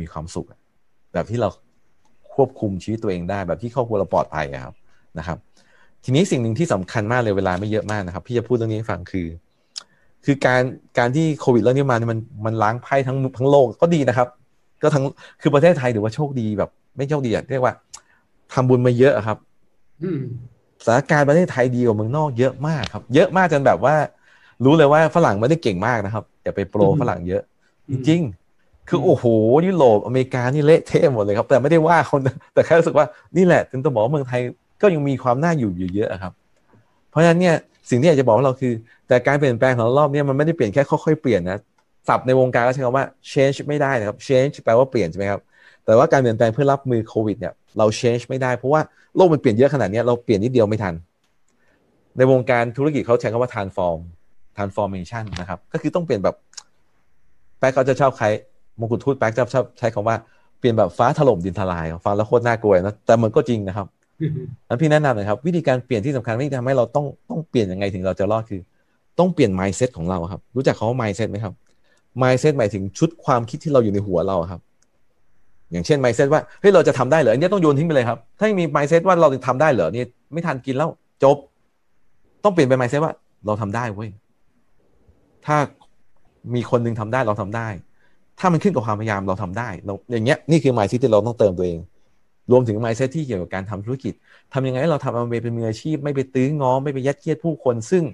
มีความสุข แบบที่เราควบคุมชีวิตตัวเองได้ แบบที่ครอบครัวเราปลอดภัยครับนะครับ ทีนี้สิ่งหนึ่งที่สำคัญมากเลยเวลาไม่เยอะมากนะครับ พี่จะพูดเรื่องนี้ให้ฟังคือ คือการการที่โควิดเรื่องนี้มาเนี่ยมันมันล้างไพ่ทั้งทั้งโลกก็ดีนะครับ ก็ทั้งคือประเทศไทยถือว่าโชคดีแบบ ไม่โชคดีอะเรียกว่าทำบุญมาเยอะครับอืมสถานการณ์ประเทศไทยดีกว่าเมืองนอกเยอะมากครับ เยอะมากจนแบบว่า รู้เลยว่าฝรั่งไม่ได้เก่งมากนะครับอย่าไปโปรฝรั่งเยอะ จริงๆ คือโอ้โหยุโรปอเมริกานี่เละเทะหมดเลยครับ แต่ไม่ได้ว่าคนแต่แค่รู้สึกว่านี่แหละถึงต้องบอกว่าเมืองไทยก็ยังมีความน่าอยู่อยู่เยอะครับ เพราะฉะนั้นเนี่ยสิ่งที่อยากจะบอกว่าเราคือ แต่การเปลี่ยนแปลงของรอบนี้มันไม่ได้เปลี่ยนแค่ค่อยๆเปลี่ยนนะศัพท์ในวงการก็ใช้คำว่า change ไม่ได้นะครับ change แปลว่าเปลี่ยนใช่ไหมครับแต่ว่าการเปลี่ยนแปลงเพื่อรับมือโควิดเนี่ยเรา change ไม่ได้เพราะว่าโลกมันเปลี่ยนเยอะขนาดนี้เราเปลี่ยนนิดเดียวไม่ทัน ในวงการธุรกิจเขาใช้คำว่า transform transformation นะครับ ก็คือต้องเปลี่ยนแบบแป๊กเขาจะชอบใคร มงกุฎทูตแป๊กจะชอบใช้คำว่าเปลี่ยนแบบฟ้าถล่มดินทลายฟังแล้วโคตรน่ากลัวนะแต่มันก็จริงนะครับนั้นพี่แนะนำนะครับ วิธีการเปลี่ยนที่สำคัญที่ทำให้เราต้องต้องเปลี่ยนยังไงถึงเราจะรอดคือ ต้องเปลี่ยน mindset ของเราครับ รู้จักคำว่า mindset ไหมครับ mindset หมายถึงชุดความคิดที่เราอยู่ในหัวเราครับ อย่างเช่น mindset ว่าเฮ้ยเราจะทำได้เหรออันนี้ต้องโยนทิ้งไปเลยครับ ถ้ามี mindset ว่าเราจะทำได้เหรอนี่ไม่ทันกินแล้วจบ ต้องเปลี่ยนเป็น mindset ว่าเราทำได้เว้ยถ้ามีคนนึงทำได้เราทำได้ ถ้ามันขึ้นกับความพยายามเราทำได้เราอย่างเงี้ยนี่คือ mindset ที่เราต้องเติมตัวเอง รวมถึง mindset ที่เกี่ยวกับการทำธุรกิจทำยังไงให้เราทำอาเเป็นมืออาชีพ ไม่ไปตื้อง้อไม่ไปยัดเยียดผู้คน ซึ่ง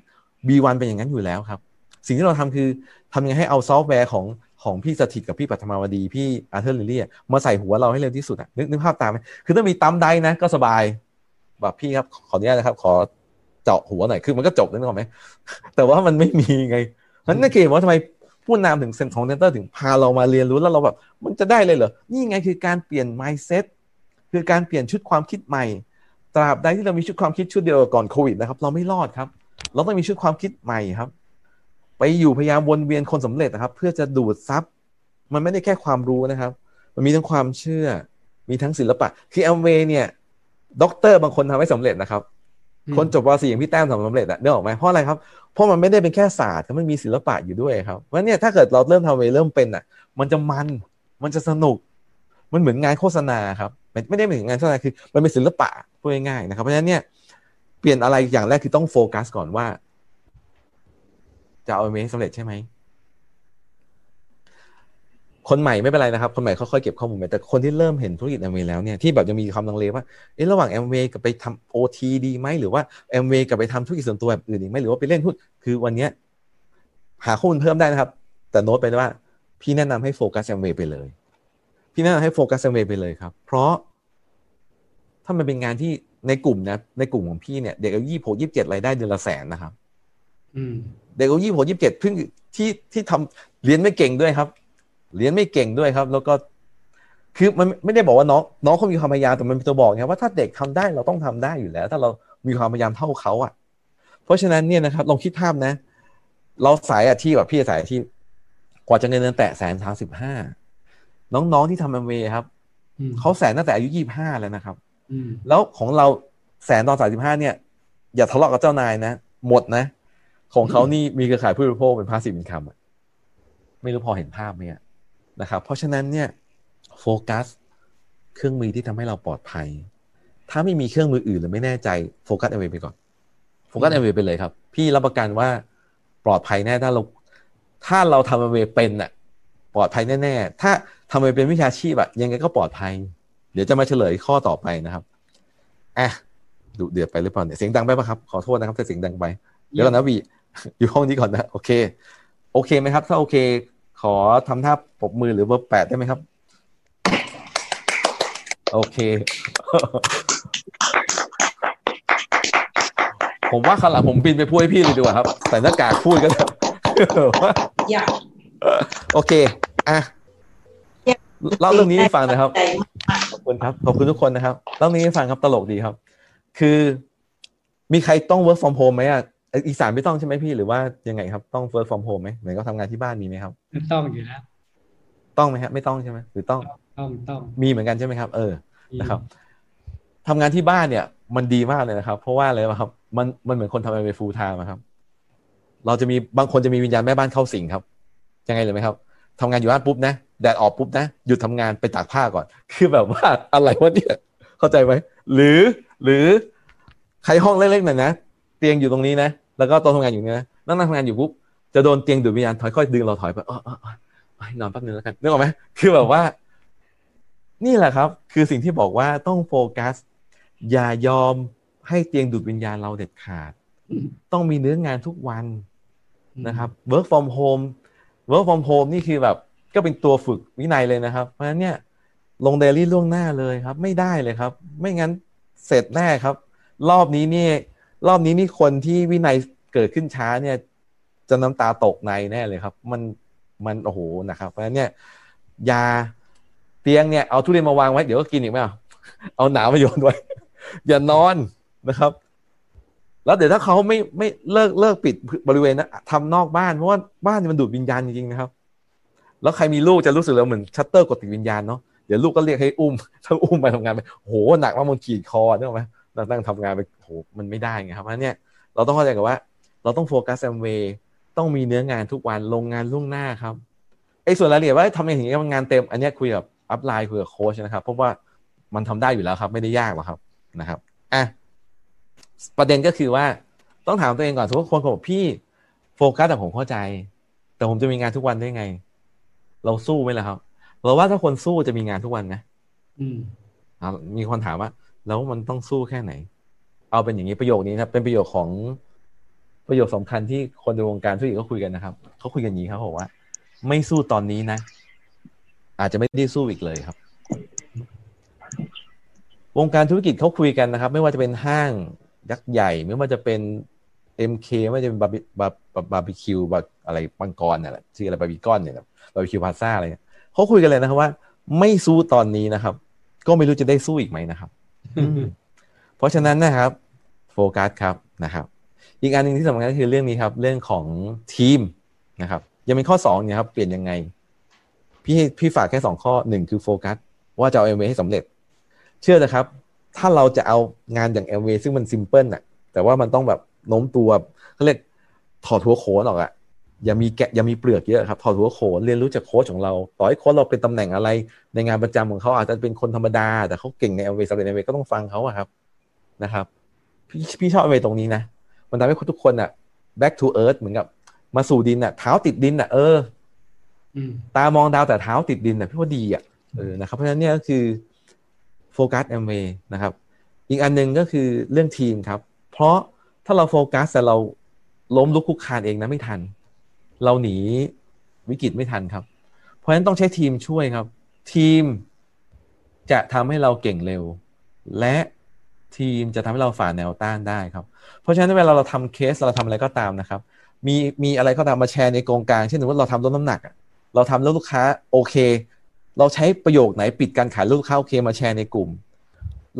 B1 เป็นอย่างนั้นอยู่แล้วครับ สิ่งที่เราทำคือทำยังไงให้เอาซอฟต์แวร์ของของพี่สถิตกับพี่ปัทมาวดี พี่อาร์เธอร์ลิลี่มาใส่หัวเราให้เร็วที่สุดอะนึกนึกภาพตามไหมคือถ้ามีตั้มได้นะก็สบายแบบพี่ครับขออนุญาตนะครับ ขอเจาะหัวหน่อยคือมันก็จบนึกออกไหมแต่ว่ามันไม่มีไงนั้นนั่นคือว่าทำไม ผู้นำถึงเซนของเซนเตอร์ถึงพาเรามาเรียนรู้แล้วเราแบบมันจะได้เลยเหรอ นี่ไงคือการเปลี่ยน mindset คือการเปลี่ยนชุดความคิดใหม่ ตราบใดที่เรามีชุดความคิดชุดเดียวก่อนโควิดนะครับ เราไม่รอดครับ เราต้องมีชุดความคิดใหม่ครับ ไปอยู่พยายามวนเวียนคนสำเร็จนะครับ เพื่อจะดูดซับมันไม่ได้แค่ความรู้นะครับ มันมีทั้งความเชื่อ มีทั้งศิลปะ คือแอมเวย์เนี่ยด็อกเตอร์บางคนทำให้สำเร็จนะครับ คนจบป .4 อย่างพี่แต้มทำสำเร็จอะเนื่องออกไหมเพราะอะไรครับเพราะมันไม่ได้เป็นแค่ศาสตร์มันมีศิลปะอยู่ด้วยครับเพราะเนี่ยถ้าเกิดเราเริ่มทำไปเริ่มเป็นอะมันจะมันมันจะสนุก มันเหมือนงานโฆษณาครับไม่ได้เหมือนงานโฆษณาคือมันเป็นศิลปะพูดง่ายๆนะครับ เพราะฉะนั้นเนี่ยเปลี่ยนอะไรอย่างแรกคือต้องโฟกัสก่อนว่า จะเอาเมสำเร็จใช่ไหม คนใหม่ไม่เป็นไรนะครับ คนใหม่ค่อยๆเก็บข้อมูลไปแต่คนที่เริ่มเห็นธุรกิจแอมเวย์แล้วเนี่ยที่แบบยังมีความลังเลว่าเอ๊ะระหว่างแอมเวย์กับไปทำ OT ดีไหมหรือว่าแอมเวย์กับไปทำธุรกิจส่วนตัวแบบอื่นอีกไหมหรือว่าไปเล่นหุ้นคือวันเนี้ยหาข้อมูลเพิ่มได้นะครับ แต่โน้ตไปว่า พี่แนะนำให้โฟกัสแอมเวย์ไปเลย พี่แนะนำให้โฟกัสแอมเวย์ไปเลยครับ เพราะ ถ้ามันเป็นงานที่ในกลุ่มนะในกลุ่มของพี่เนี่ยเด็กอายุยี่หกยี่สิบเจ็ดรายได้เดือนละแสนนะครับเด็กอายุยี่หกยี่สิบเจ็ดเพิ่งที่ที่ทำเรียนไม่เก่งด้วยครับ เรียนไม่เก่งด้วยครับ แล้วก็คือมันไม่ได้บอกว่าน้องน้องเขามีความพยายามแต่มันเป็นตัวบอกไงว่าถ้าเด็กทำได้เราต้องทำได้อยู่แล้ว ถ้าเรามีความพยายามเท่าเขาอะ เพราะฉะนั้นเนี่ยนะครับลองคิดภาพนะ เราสายอาชีพแบบพี่สายอาชีพกว่าจะเงินเดือนแตะแสนสามสิบห้าน้องๆที่ทำแอมเวย์ครับเขาแสนตั้งแต่อายุยี่ห้าแล้วนะครับแล้วของเราแสนตอนสามสิบห้าเนี่ย อย่าทะเลาะกับเจ้านายนะ หมดนะ ของเขานี่มีเครือข่ายผู้บริโภคเป็น passive income ไม่รู้พอเห็นภาพไหม นะครับ เพราะฉะนั้นเนี่ยโฟกัสเครื่องมือที่ทำให้เราปลอดภัย ถ้าไม่มีเครื่องมืออื่นหรือไม่แน่ใจโฟกัสเอเวไปก่อนโฟกัสเอเวไปเลยครับ พี่รับประกันว่าปลอดภัยแน่ถ้าเราถ้าเราทำเอเวเป็นอะปลอดภัยแน่ๆ ถ้าทำเอเวเป็นวิชาชีพอะยังไงก็ปลอดภัย เดี๋ยวจะมาเฉลยข้อต่อไปนะครับอะดูเดือดไปหรือเปล่าเนี่ยเสียงดังไปปะครับขอโทษนะครับถ้าเสียงดังไปเดี๋ยวก่อนนะวีอยู่ห้องนี้ก่อนนะ โอเค โอเคไหมครับ ถ้าโอเค ขอทำท่าปรบมือหรือเบอร์แปดได้ไหมครับ โอเค ผมว่าข้างหลังผมบินไปพูดให้พี่เลยดีกว่าครับ ใส่หน้ากากพูดก็ได้อยากโอเค อะเล่าเรื่องนี้ให้ฟังนะครับ ขอบคุณครับ ขอบคุณทุกคนนะครับเล่าเรื่องนี้ให้ฟังครับตลกดีครับ คือมีใครต้อง work from home ไหมอะ อีสานไม่ต้องใช่ไหมพี่หรือว่ายังไงครับต้อง work from home ไหมเหมือนก็ทำงานที่บ้านมีไหมครับต้องอยู่แล้วต้องไหมครับไม่ต้องใช่ไหมหรือต้องต้องต้องมีเหมือนกันใช่ไหมครับ เออนะครับทำงานที่บ้านเนี่ย มันดีมากเลยนะครับ เพราะว่าอะไรครับ มันมันเหมือนคนทำงานไป full time ครับ เราจะมีบางคนจะมีวิญญาณแม่บ้านเข้าสิงครับ ยังไงเลยไหมครับทำงานอยู่บ้านปุ๊บนะแดดออกปุ๊บนะหยุดทำงานไปตากผ้าก่อน คือแบบว่าอะไรวะเนี่ยเข้าใจไหมหรือหรือใครห้องเล็กๆหน่อยนะเตียงอยู่ตรงนี้นะ แล้วก็โต๊ะทำงานอยู่นี่นะนั่งนั่งทำงานอยู่ปุ๊บจะโดนเตียงดูดวิญญาณถอยค่อยดึงเราถอยไปเออเออเออนอนแป๊บนึงแล้วกันนึกออกไหมคือแบบว่า นี่แหละครับ คือสิ่งที่บอกว่าต้องโฟกัส อย่ายอมให้เตียงดูดวิญญาณเราเด็ดขาด ต้องมีเนื้องานทุกวันนะครับ work from home work from home นี่คือแบบ ก็เป็นตัวฝึกวินัยเลยนะครับ เพราะฉะนั้นเนี่ยลงเดลี่ล่วงหน้าเลยครับ ไม่ได้เลยครับ ไม่งั้นเสร็จแน่ครับ รอบนี้นี่ รอบนี้นี่คนที่วินัยเกิดขึ้นช้าเนี่ย จะน้ำตาตกในแน่เลยครับ มันมันโอ้โหนะครับ เพราะฉะนั้นเนี่ยยาเตียงเนี่ยเอาทุเรียนมาวางไว้เดี๋ยวก็กินอีกไหมเอาหนาวมาโยนไว้อย่านอนนะครับ แล้วเดี๋ยวถ้าเขาไม่ไม่เลิกเลิกปิดบริเวณนะทำนอกบ้านเพราะว่าบ้านมันดูดวิญญาณจริงๆนะครับ แล้วใครมีลูกจะรู้สึกแล้วเหมือนชัตเตอร์กดติดวิญญาณเนาะเดี๋ยวลูกก็เรียกให้อุ้มทั้งอุ้มไปทำงานไปโหหนักมากมันขีดคอนึกออกไหมนั่งทำงานไป โหมันไม่ได้ไงครับเพราะเนี่ยเราต้องเข้าใจกันว่า เราต้องโฟกัสแอมเวย์ต้องมีเนื้องานทุกวันลงงานล่วงหน้าครับไอ้ส่วนรายละเอียดว่าทำอย่างนี้มันงานเต็ม อันนี้คุยกับอัพไลน์คุยกับโค้ชนะครับเพราะว่ามันทำได้อยู่แล้วครับ ไม่ได้ยากหรอกครับนะครับอะประเด็นก็คือว่าต้องถามตัวเองก่อนสมมติคนบอกพี่โฟกัสแต่ผมเข้าใจ แต่ผมจะมีงานทุกวันได้ไง เราสู้ไหมล่ะครับ เราว่าถ้าคนสู้จะมีงานทุกวันนะอืมมีคนถามว่า แล้วมันต้องสู้แค่ไหน เอาเป็นอย่างนี้ประโยคนี้นะเป็นประโยคของประโยคสำคัญที่คนในวงการธุรกิจก็คุยกันนะครับเขาคุยกันอย่างนี้ครับบอกว่า ไม่สู้ตอนนี้นะ อาจจะไม่ได้สู้อีกเลยครับ วงการธุรกิจเขาคุยกันนะครับ ไม่ว่าจะเป็นห้างยักษ์ใหญ่ ไม่ว่าจะเป็น MK ไม่ว่าจะเป็นบาร์บีบาร์บาร์บีคิวบาอะไรมังกรเนี่ยแหละชื่ออะไรบาร์บีกอนเนี่ยบาร์บีคิวพลาซ่าอะไรเขาคุยกันเลยนะครับว่า ไม่สู้ตอนนี้นะครับ ก็ไม่รู้จะได้สู้อีกไหมนะครับเพราะฉะนั้นนะครับ โฟกัสครับนะครับอีกอันหนึ่งที่สำคัญก็คือเรื่องนี้ครับเรื่องของทีมนะครับยังเป็นข้อสองเนี่ยครับเปลี่ยนยังไงพี่พี่ฝากแค่สองข้อหนึ่งคือโฟกัสว่าจะเอาเอ็มวให้สำเร็จ เชื่อนะครับ ถ้าเราจะเอางานอย่างเอ็มวซึ่งมัน simple น่ะแต่ว่ามันต้องแบบโน้มตัวเขาเรียกถอดหัวโขนออกอะอย่ามีแกะอย่ามีเปลือกเยอะครับถอดหัวโขนเรียนรู้จากโค้ชของเรา ต่อให้โค้ชเราเป็นตำแหน่งอะไร ในงานประจำของเขาอาจจะเป็นคนธรรมดา แต่เขาเก่งในเอเวสำเร็จเอเวก็ต้องฟังเขาอะครับนะครับ พี่พี่ชอบเอเวตรงนี้นะ มันทำให้ทุกคนอะ back to earth เหมือนกับ มาสู่ดินอะเท้าติดดินอะเออตามองดาวแต่เท้าติดดินอะพี่ว่าดีอะเออนะครับเพราะฉะนั้นเนี่ยก็คือโฟกัสแอมเวนะครับ อีกอันหนึ่งก็คือเรื่องทีมครับ เพราะถ้าเราโฟกัสแต่เราล้มลุกคุกคานเองนะไม่ทัน เราหนีวิกฤตไม่ทันครับ เพราะฉะนั้นต้องใช้ทีมช่วยครับ ทีมจะทำให้เราเก่งเร็ว และ ทีมจะทำให้เราฝ่าแนวต้านได้ครับ เพราะฉะนั้นเวลาเราทำเคสเราทำอะไรก็ตามนะครับ มีมีอะไรก็ตามมาแชร์ในกองกลางเช่นสมมติเราทำลดน้ำหนัก เราทำแล้วลูกค้าโอเค เราใช้ประโยคไหนปิดการขายลูกค้าโอเคมาแชร์ในกลุ่ม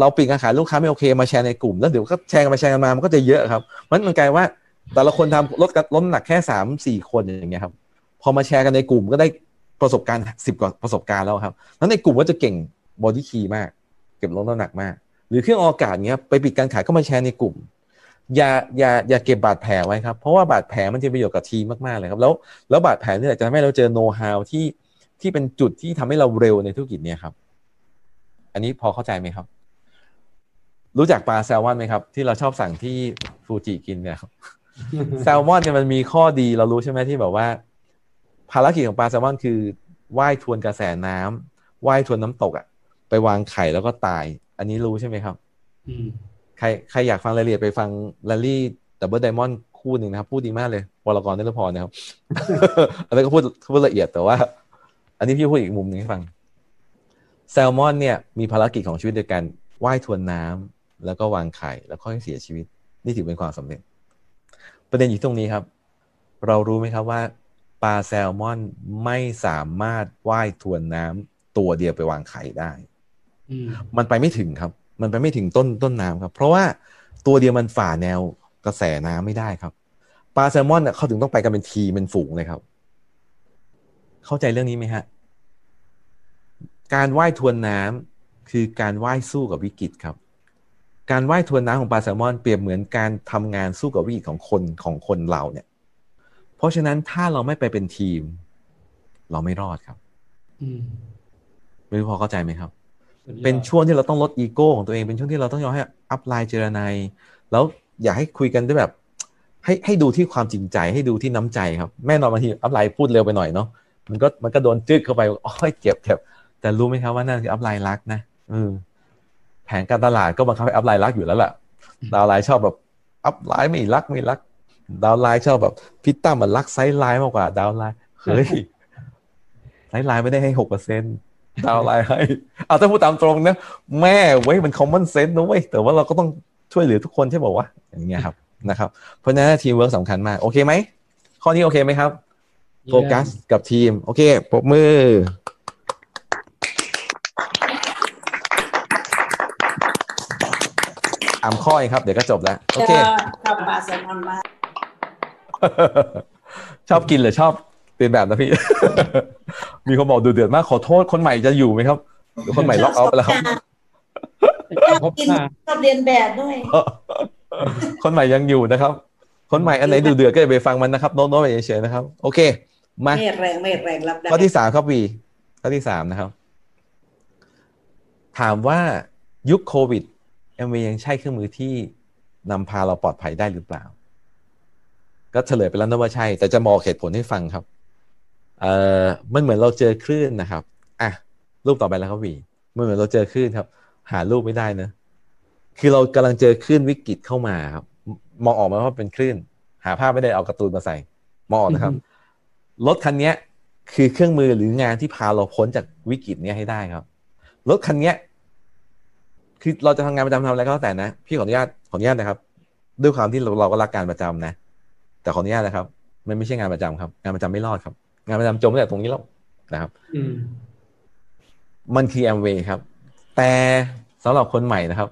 เราปิดการขายลูกค้าไม่โอเคมาแชร์ในกลุ่ม แล้วเดี๋ยวก็แชร์กันมาแชร์กันมามันก็จะเยอะครับมันมันกลายว่าแต่ละคนทำลดลดน้ำหนักแค่สามสี่คนอย่างเงี้ยครับพอมาแชร์กันในกลุ่มก็ได้ประสบการณ์สิบกว่าประสบการณ์แล้วครับนั้นในกลุ่มก็จะเก่ง BodyKey มาก เก็บลดน้ำหนักมาก หรือเครื่องกรองอากาศเงี้ยไปปิดการขายก็มาแชร์ในกลุ่ม อย่าอย่าอย่าเก็บบาดแผลไว้ครับ เพราะว่าบาดแผลมันจะประโยชน์กับทีมมากๆเลยครับ แล้วแล้วบาดแผลนี่แหละจะทำให้เราเจอโน้ตฮาวที่ที่เป็นจุดที่ทำให้เราเร็วในธุรกิจเนี่ยครับ อันนี้พอเข้าใจไหมครับ รู้จักปลาแซลมอนไหมครับ ที่เราชอบสั่งที่ฟูจิกินเนี่ยครับแซลมอนเนี่ยมันมีข้อดีเรารู้ใช่ไหมที่แบบว่า ภารกิจของปลาแซลมอนคือว่ายทวนกระแสน้ำว่ายทวนน้ำตกอะ่ะไปวางไข่แล้วก็ตาย อันนี้รู้ใช่ไหมครับใครใครอยากฟังรายละเอียดไปฟังลารี่ดับเบิลไดมอนด์คู่หนึ่งนะครับ พูดดีมากเลยวรกรได้พอนะครับอันนี้ก็พูดพูดละเอียดแต่ว่า อันนี้พี่พูดอีกมุมหนึ่งให้ฟัง แซลมอนเนี่ยมีภารกิจของชีวิตโดยการว่ายทวนน้ำแล้วก็วางไข่แล้วค่อยเสียชีวิต นี่ถือเป็นความสำเร็จ ประเด็นอยู่ตรงนี้ครับ เรารู้ไหมครับว่าปลาแซลมอนไม่สามารถว่ายทวนน้ำตัวเดียวไปวางไข่ได้ มันไปไม่ถึงครับ มันไปไม่ถึงต้นต้นน้ำครับ เพราะว่าตัวเดียวมันฝ่าแนวกระแสน้ำไม่ได้ครับปลาแซลมอนเขาถึงต้องไปกันเป็นทีเป็นฝูงเลยครับ เข้าใจเรื่องนี้ไหมฮะ การว่ายทวนน้ำคือการว่ายสู้กับวิกฤตครับ การว่ายทวนน้ำของปลาแซลมอนเปรียบเหมือนการทำงานสู้กับวิกฤตของคนของคนเราเนี่ย เพราะฉะนั้นถ้าเราไม่ไปเป็นทีม เราไม่รอดครับอืมไม่รู้พอเข้าใจไหมครับสุดยอด เป็นช่วงที่เราต้องลดอีโก้ของตัวเองเป็นช่วงที่เราต้องยอมให้ upline เจียระไนแล้วอยากให้คุยกันด้วยแบบ ให้ให้ดูที่ความจริงใจให้ดูที่น้ำใจครับแน่นอนบางที upline พูดเร็วไปหน่อยเนาะมันก็มันก็โดนจึกเข้าไปโอ้ยเจ็บเจ็บแต่รู้ไหมครับว่านั่นคือ upline รักนะเออแผนการตลาดก็บังคับให้ upline รักอยู่แล้วแหละ downline ชอบแบบ upline ไม่รักไม่รัก downline ชอบแบบพี่ตั้มมันรัก sideline มากกว่า downline เฮ้ย sideline ไม่ได้ให้หกเปอร์เซ็น downline ให้เอาถ้าพูดตามตรงนะแม่เว้ยมัน common sense นะเว้ยแต่ว่าเราก็ต้องช่วยเหลือทุกคนใช่ป่าวะอย่างเงี้ยครับนะครับ เพราะฉะนั้นทีมเวิร์กสำคัญมาก โอเคไหม ข้อนี้โอเคไหมครับโฟกัสกับทีม โอเคปรบมือสามข้อเองครับ เดี๋ยวก็จบแล้ว โอเคชอบปลาแซลมอนมากชอบกินหรือชอบ เป็นแบบนะพี่ มีคนบอกดูเดือดมากขอโทษคนใหม่จะอยู่ไหมครับหรือคนใหม่ log out ไปแล้วครับชอบกินชอบเรียนแบบด้วย คนใหม่ยังอยู่นะครับ คนใหม่อันไหนดูเดือดก็อย่าไปฟังมันนะครับ โน้ตๆไปเฉยๆนะครับ โอเค มาไม่แรงไม่แรงรับได้ข้อที่สามครับวีข้อที่สามนะครับ ถามว่ายุคโควิดเอ็มยังใช่เครื่องมือที่นำพาเราปลอดภัยได้หรือเปล่า ก็เฉลยไปแล้วนะว่าใช่ แต่จะมองเหตุผลให้ฟังครับ เอ่อมันเหมือนเราเจอคลื่นนะครับอะรูปต่อไปแล้วครับวีมันเหมือนเราเจอคลื่นครับ หารูปไม่ได้นะคือเรากำลังเจอคลื่นวิกฤตเข้ามาครับ มองออกมาว่าเป็นคลื่น หาภาพไม่ได้เอาการ์ตูนมาใส่ มองออกนะครับรถคันเนี้ยคือเครื่องมือหรืองานที่พาเราพ้นจากวิกฤตเนี้ยให้ได้ครับรถคันเนี้ยคือเราจะทำงานประจำทำอะไรก็แล้วแต่นะพี่ขออนุญาตขออนุญาตนะครับ ด้วยความที่เราเราก็รักการประจำนะ แต่ขออนุญาตนะครับ มันไม่ใช่งานประจำครับ งานประจำไม่รอดครับ งานประจำจมตั้งแต่ตรงนี้แล้วนะครับอืมมันคือแอมเวย์ครับ แต่สำหรับคนใหม่นะครับ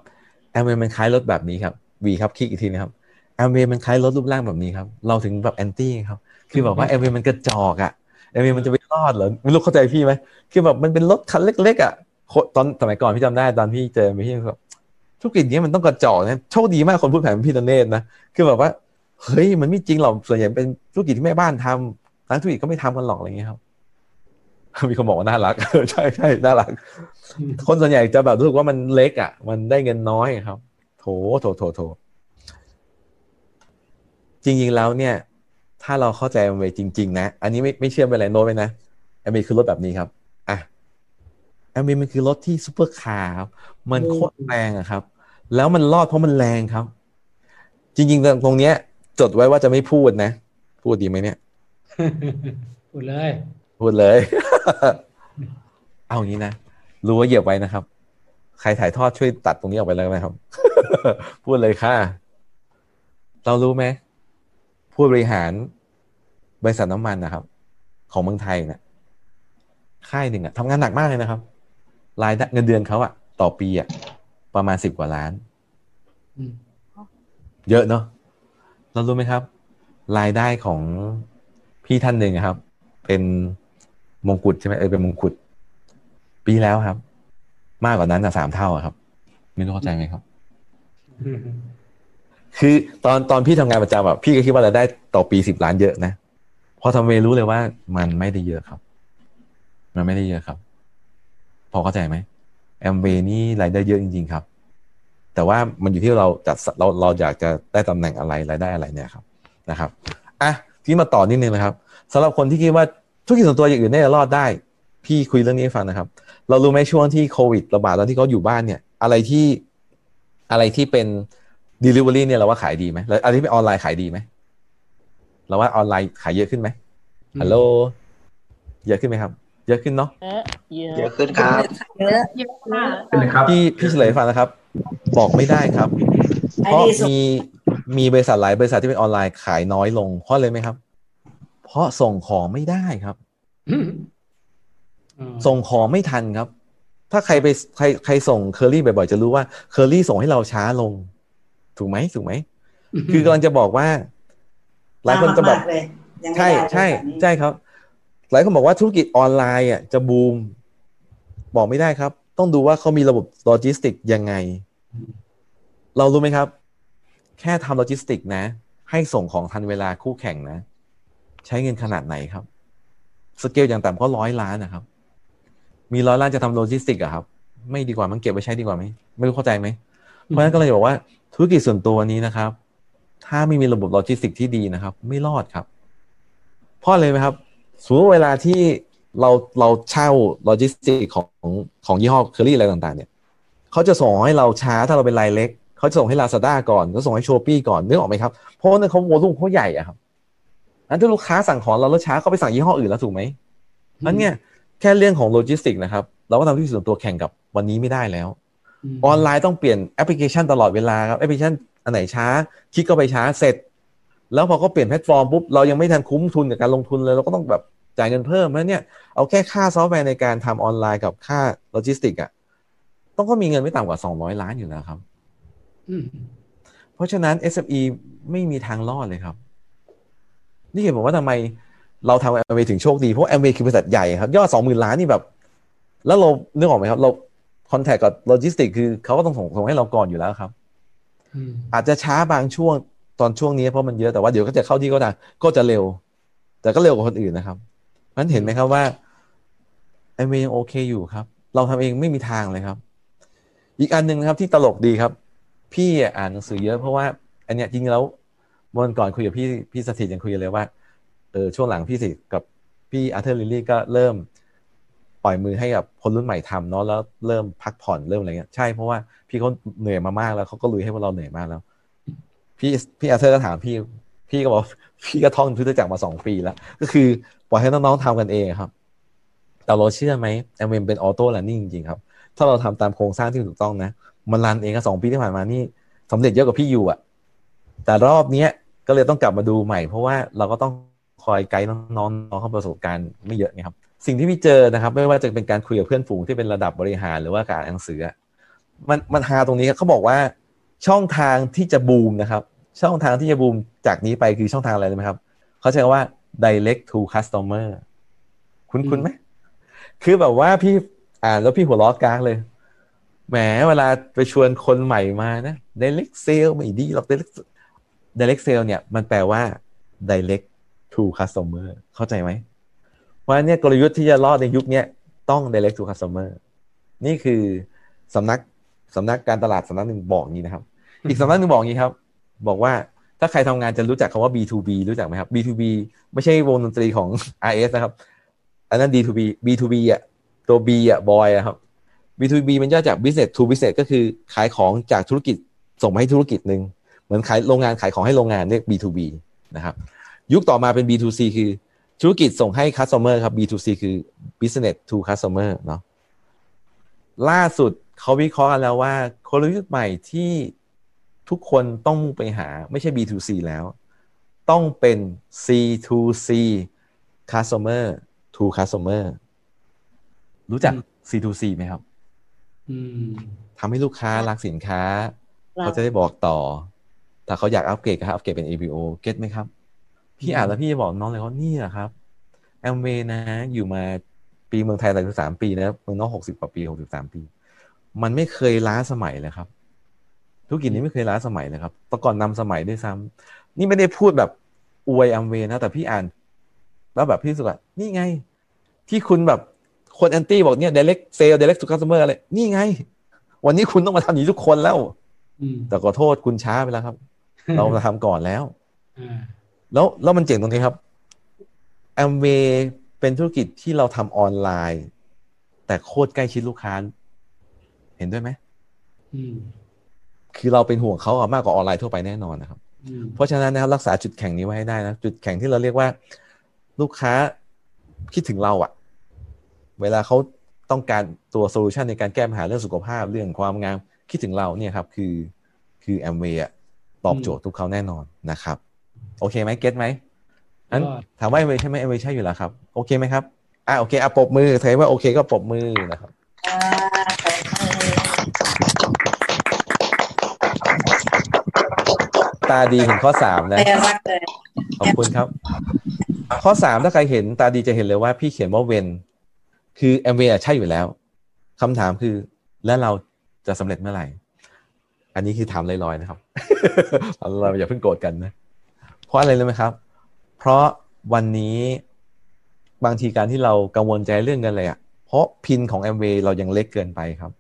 แอมเวย์มันคล้ายรถแบบนี้ครับวีครับคลิกอีกทีนะครับแอมเวย์มันคล้ายรถรูปร่างแบบนี้ครับ เราถึงแบบ anti ครับ คือแบบว่าแอมเวย์มันกระจอกอะแอมเวย์มันจะไปรอดเหรอไม่รู้เข้าใจพี่ไหมคือแบบมันเป็นรถคันเล็กๆอะโคตอนสมัยก่อนพี่จำได้ตอนพี่เจอพี่แบบธุรกิจนี้มันต้องกระจอกนะโชคดีมากคนพูดแผนพี่ตนเนตนะคือแบบว่าเฮ้ยมันไม่จริงหรอกส่วนใหญ่เป็นธุรกิจที่แม่บ้านทำ นักธุรกิจก็ไม่ทำกันหรอกอะไรอย่างเงี้ยครับ มีคนบอกว่าน่ารักใช่ใช่น่ารัก คนส่วนใหญ่จะแบบรู้สึกว่ามันเล็กอะ มันได้เงินน้อยครับ โถโถโถโถจริงๆแล้วเนี่ย ถ้าเราเข้าใจมันไปจริง ๆ นะ อันนี้ไม่ไม่เชื่อไปอะไรโน้ตไปนะแอมเวย์คือรถแบบนี้ครับอะแอมเวย์มันคือรถที่ซูเปอร์คาร์มันโคตรแรงอะครับ แล้วมันรอดเพราะมันแรงครับ จริง ๆ ตรงเนี้ย จดไว้ว่าจะไม่พูดนะ พูดดีไหมเนี่ย พูดเลย พูดเลย เอางี้นะ รู้ว่าเหยียบไว้นะครับ ใครถ่ายทอดช่วยตัดตรงนี้ออกไปเลยนะครับ พูดเลยค่ะ เรารู้ไหมผู้บริหารบริษัทน้ำมันนะครับ ของเมืองไทยเนี่ยค่ายหนึ่งอะทำงานหนักมากเลยนะครับ รายได้เงินเดือนเขาอะต่อปีอะประมาณสิบกว่าล้านอืมเยอะเนาะเรารู้ไหมครับ รายได้ของ พี่ท่านหนึ่งครับ เป็นมงกุฎใช่ไหมเออเป็นมงกุฎปีแล้วครับ มากกว่านั้นอะสามเท่าครับ ไม่รู้เข้าใจไหมครับ คือตอนตอนพี่ทำงานประจำแบบพี่ก็คิดว่าเราได้ต่อปีสิบล้านเยอะนะพอทำเวรู้เลยว่ามันไม่ได้เยอะครับ มันไม่ได้เยอะครับ พอเข้าใจไหมแอมเวนี่รายได้เยอะจริง ๆ ครับ แต่ว่ามันอยู่ที่เราจัดเราเราอยากจะได้ตำแหน่งอะไรรายได้อะไรเนี่ยครับนะครับอะ ที่มาต่อนิดนึงนะครับสำหรับคนที่คิดว่าธุรกิจส่วนตัวอย่างอื่นน่าจะรอดได้ พี่คุยเรื่องนี้ให้ฟังนะครับ เรารู้ไหมช่วงที่โควิดระบาดตอนที่เขาอยู่บ้านเนี่ย อะไรที่อะไรที่เป็น delivery เนี่ยเราว่าขายดีไหมแล้วอะไรที่เป็นออนไลน์ขายดีไหมเราว่าออนไลน์ขายเยอะขึ้นไหมฮัลโหลเยอะขึ้นไหมครับ เยอะขึ้นเนาะเยอะเยอะเยอะขึ้นครับเยอะเยอะมากขึ้นเลยครับพี่พี่เฉลยให้ฟังนะครับ บอกไม่ได้ครับไอ้เพราะนี่ส่งมี มีบริษัทหลายบริษัทที่เป็นออนไลน์ขายน้อยลง เพราะอะไรไหมครับ เพราะส่งของไม่ได้ครับอืมอืมส่งของไม่ทันครับ ถ้าใครไปใครใครส่งเคอรี่บ่อยๆจะรู้ว่าเคอรี่ส่งให้เราช้าลง ถูกไหมถูกไหมคือกำลังจะบอกว่า หลายคนจะแบบมากๆเลยยังไม่ใช่ได้ใช่แบบนี้ใช่ครับ หลายคนบอกว่าธุรกิจออนไลน์อะจะบูม บอกไม่ได้ครับ ต้องดูว่าเขามีระบบโลจิสติกยังไง เรารู้ไหมครับ แค่ทำโลจิสติกนะ ให้ส่งของทันเวลาคู่แข่งนะ ใช้เงินขนาดไหนครับ สเกลอย่างต่ำก็ร้อยล้านนะครับ มีร้อยล้านจะทำโลจิสติกอะครับ ไม่ดีกว่ามันเก็บไว้ใช้ดีกว่าไหมไม่รู้เข้าใจไหมเพราะฉะนั้นก็เลยบอกว่าธุรกิจส่วนตัวนี้นะครับ ถ้าไม่มีระบบโลจิสติกที่ดีนะครับ ไม่รอดครับเพราะอะไรไหมครับสมมติเวลาที่เราเราเช่าโลจิสติกของของยี่ห้อเคอรี่อะไรต่าง ๆ เนี่ยเขาจะส่งให้เราช้าถ้าเราเป็นรายเล็ก เขาจะส่งให้ลาซาด้าก่อนก็ส่งให้ช้อปปี้ก่อนนึกออกไหมครับเพราะว่าเขา volume เขาใหญ่อะครับอันถ้าลูกค้าสั่งของเราแล้วช้าเขาไปสั่งยี่ห้ออื่นแล้วถูกไหมอันเนี้ยแค่เรื่องของโลจิสติกนะครับ เราก็ทำที่ส่วนตัวแข่งกับวันนี้ไม่ได้แล้วมออนไลน์ต้องเปลี่ยนแอปพลิเคชันตลอดเวลาครับแอปพลิเคชันอันไหนช้าคลิกก็ไปช้าเสร็จ แล้วพอเขาเปลี่ยนแพลตฟอร์มปุ๊บเรายังไม่ทันคุ้มทุนกับการลงทุนเลยเราก็ต้องแบบจ่ายเงินเพิ่มแล้วเนี่ยเอาแค่ค่าซอฟต์แวร์ในการทำออนไลน์กับค่าโลจิสติกอะต้องก็มีเงินไม่ต่ำกว่า 200 ล้านอยู่แล้วครับอืม เพราะฉะนั้น SME ไม่มีทางรอดเลยครับ นี่เห็นผมว่าทำไมเราทำแอมเวถึงโชคดี เพราะแอมเวคือบริษัทใหญ่ครับ ยอดสองหมื่นล้านนี่แบบ แล้วเรานึกออกไหมครับ เราคอนแทคกับโลจิสติกคือเขาก็ต้องส่งส่งให้เราก่อนอยู่แล้วครับอืมอาจจะช้าบางช่วงตอนช่วงนี้เพราะมันเยอะแต่ว่าเดี๋ยวก็จะเข้าที่ก็ได้ก็จะเร็ว แต่ก็เร็วกว่าคนอื่นนะครับนั้นเห็นไหมครับว่าไอเมย์ยังโอเคอยู่ครับ เราทำเองไม่มีทางเลยครับ อีกอันหนึ่งนะครับที่ตลกดีครับ พี่อ่านหนังสือเยอะเพราะว่า อันเนี้ยจริงๆแล้ววันก่อนคุยกับพี่พี่สถิตยังคุยกันเลยว่าเออช่วงหลังพี่สิกับพี่อาร์เธอร์ลิลลี่ก็เริ่มปล่อยมือให้กับคนรุ่นใหม่ทำเนาะแล้วเริ่มพักผ่อนเริ่มอะไรเงี้ยใช่เพราะว่าพี่เขาเหนื่อยมามากแล้วเขาก็ลุยให้พวกเราเหนื่อยมากแล้ว พี่พี่อาเธอร์ก็ถามพี่พี่ก็บอกพี่ก็ท่องพุทธจักรมาสองปีแล้ว ก็คือปล่อยให้น้องๆทำกันเองครับ แต่เราเชื่อไหมแอมเมเป็นออโต้ r นนิ่งจริงๆครับ ถ้าเราทำตามโครงสร้างที่ถูกต้องนะ มันรันเองก็สองปีที่ผ่านมานี่สำเร็จเยอะกว่าพี่อยู่อะแต่รอบเนี้ยก็เลยต้องกลับมาดูใหม่ เพราะว่าเราก็ต้องคอยไกด์น้องๆน้องเข้าประสบการณ์ไม่เยอะไงครับ สิ่งที่พี่เจอนะครับ ไม่ว่าจะเป็นการคุยกับเพื่อนฝูงที่เป็นระดับบริหารหรือว่าการอ่านหนังสือมันมันหาตรงนี้เขาบอกว่าช่องทางที่จะบูมนะครับ ช่องทางที่จะบูมจากนี้ไปคือช่องทางอะไรรู้ไหมครับเขาใช้คำว่า direct to customer คุ้นคุ้นไหมคือแบบว่าพี่อ่านแล้วพี่หัวล้อกากเลย แหมเวลาไปชวนคนใหม่มานะ direct sale ไม่ดีหรอก direct direct sale เนี่ย มันแปลว่า direct to customer เข้าใจไหมเพราะฉะนั้นเนี่ยกลยุทธ์ที่จะรอดในยุคเนี้ยต้อง direct to customer นี่คือสำนักสำนักการตลาดสำนักหนึ่งบอกอย่างนี้นะครับ อีกสำนักหนึ่งบอกอย่างนี้ครับ บอกว่าถ้าใครทำงานจะรู้จักคำว่า B2B รู้จักไหมครับ B2B ไม่ใช่วงดนตรีของ RS นะครับ อันนั้น D2B B2B อะตัว B อะ boy อะครับ B2B มันย่อจาก business to business ก็คือขายของจากธุรกิจส่งไปให้ธุรกิจหนึ่งเหมือนขายโรงงานขายของให้โรงงานเรียก B2B นะครับ ยุคต่อมาเป็น B2C คือธุรกิจส่งให้ customer ครับ B2C คือ business to customer เนาะล่าสุดเขาวิเคราะห์กันแล้วว่ากลยุทธ์ใหม่ที่ทุกคนต้องมุ่งไปหาไม่ใช่ B2C แล้ว ต้องเป็น C2C customer to customer รู้จัก C2C ไหมครับ ทำให้ลูกค้ารักสินค้าเราเขาจะได้บอกต่อถ้าเขาอยากอัปเกรดก็ให้อัปเกรดเป็น APO เก็ตไหมครับ พี่อ่านแล้วพี่จะบอกน้องเลยว่านี่แหละครับแอมเวนะ อยู่มาปีเมืองไทยแต่คือสามปีนะเมืองนอกหกสิบกว่าปีหกสิบสามปี มันไม่เคยล้าสมัยเลยครับ ธุรกิจนี้ไม่เคยล้าสมัยเลยครับแต่ก่อนนำสมัยด้วยซ้ำนี่ไม่ได้พูดแบบอวยแอมเวนะ แต่พี่อ่าน แล้วแบบพี่รู้สึกว่านี่ไง ที่คุณแบบ คนแอนตี้บอกเนี่ย direct sale direct to customer อะไรนี่ไง วันนี้คุณต้องมาทำอย่างนี้ทุกคนแล้วอืมแต่ขอโทษคุณช้าไปแล้วครับ เรามาทำก่อนแล้วอ่าแล้วแล้วมันเจ๋งตรงนี้ครับแอมเวย์เป็นธุรกิจที่เราทำออนไลน์ แต่โคตรใกล้ชิดลูกค้า เห็นด้วยไหมอืมคือเราเป็นห่วงเขาอะมากกว่าออนไลน์ทั่วไปแน่นอนนะครับอืมเพราะฉะนั้นนะครับรักษาจุดแข็งนี้ไว้ให้ได้นะ จุดแข็งที่เราเรียกว่า ลูกค้าคิดถึงเราอะ เวลาเขาต้องการตัว solution ในการแก้ปัญหาเรื่องสุขภาพเรื่องความงามคิดถึงเราเนี่ยครับคือคือแอมเวย์ตอบโจทย์ทุกเขาแน่นอนนะครับ โอเคไหมเก็ตไหมอันถามว่าแอมเวย์ใช่ไหมแอมเวย์ใช่อยู่แล้วครับ โอเคไหมครับอ่าโอเคอะปรบมือใครว่าโอเคก็ปรบมือนะครับอ่าขอบคุณตาดีเห็นข้อสามนะแต่รักเลยขอบคุณครับ ข้อสามถ้าใครเห็นตาดีจะเห็นเลยว่าพี่เขียนว่าเวน คือแอมเวย์ใช่อยู่แล้วคำถามคือแล้วเราจะสำเร็จเมื่อไหร่ อันนี้คือถามลอยๆนะครับ เราอย่าเพิ่งโกรธกันนะ เพราะอะไรรู้ไหมครับ เพราะวันนี้บางทีการที่เรากังวลใจเรื่องกันอะไรอะพราะพินของ m w เรายังเล็กเกินไปครับ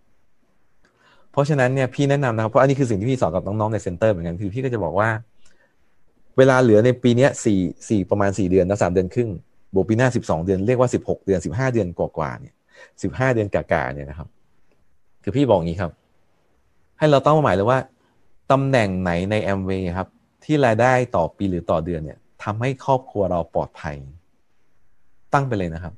เพราะฉะนั้นเนี่ยพี่แนะนำนะครับ เพราะอันนี้คือสิ่งที่พี่สอนกับน้องๆใน center เหมือนกันคือพี่ก็จะบอกว่า เวลาเหลือในปีนี้สี่สี่ประมาณสี่เดือนนะสามเดือนครึ่ง บวกปีหน้าสิบสองเดือนเรียกว่าสิบหกเดือนสิบห้าเดือนกว่าๆเนี่ยสิบห้าเดือนกาๆเนี่ยนะครับ คือพี่บอกงี้ครับ ให้เราตั้งเป้าหมายเลยว่าตำแหน่งไหนในแอมเวย์ครับ ที่รายได้ต่อปีหรือต่อเดือนเนี่ยทำให้ครอบครัวเราปลอดภัย ตั้งไปเลยนะครับ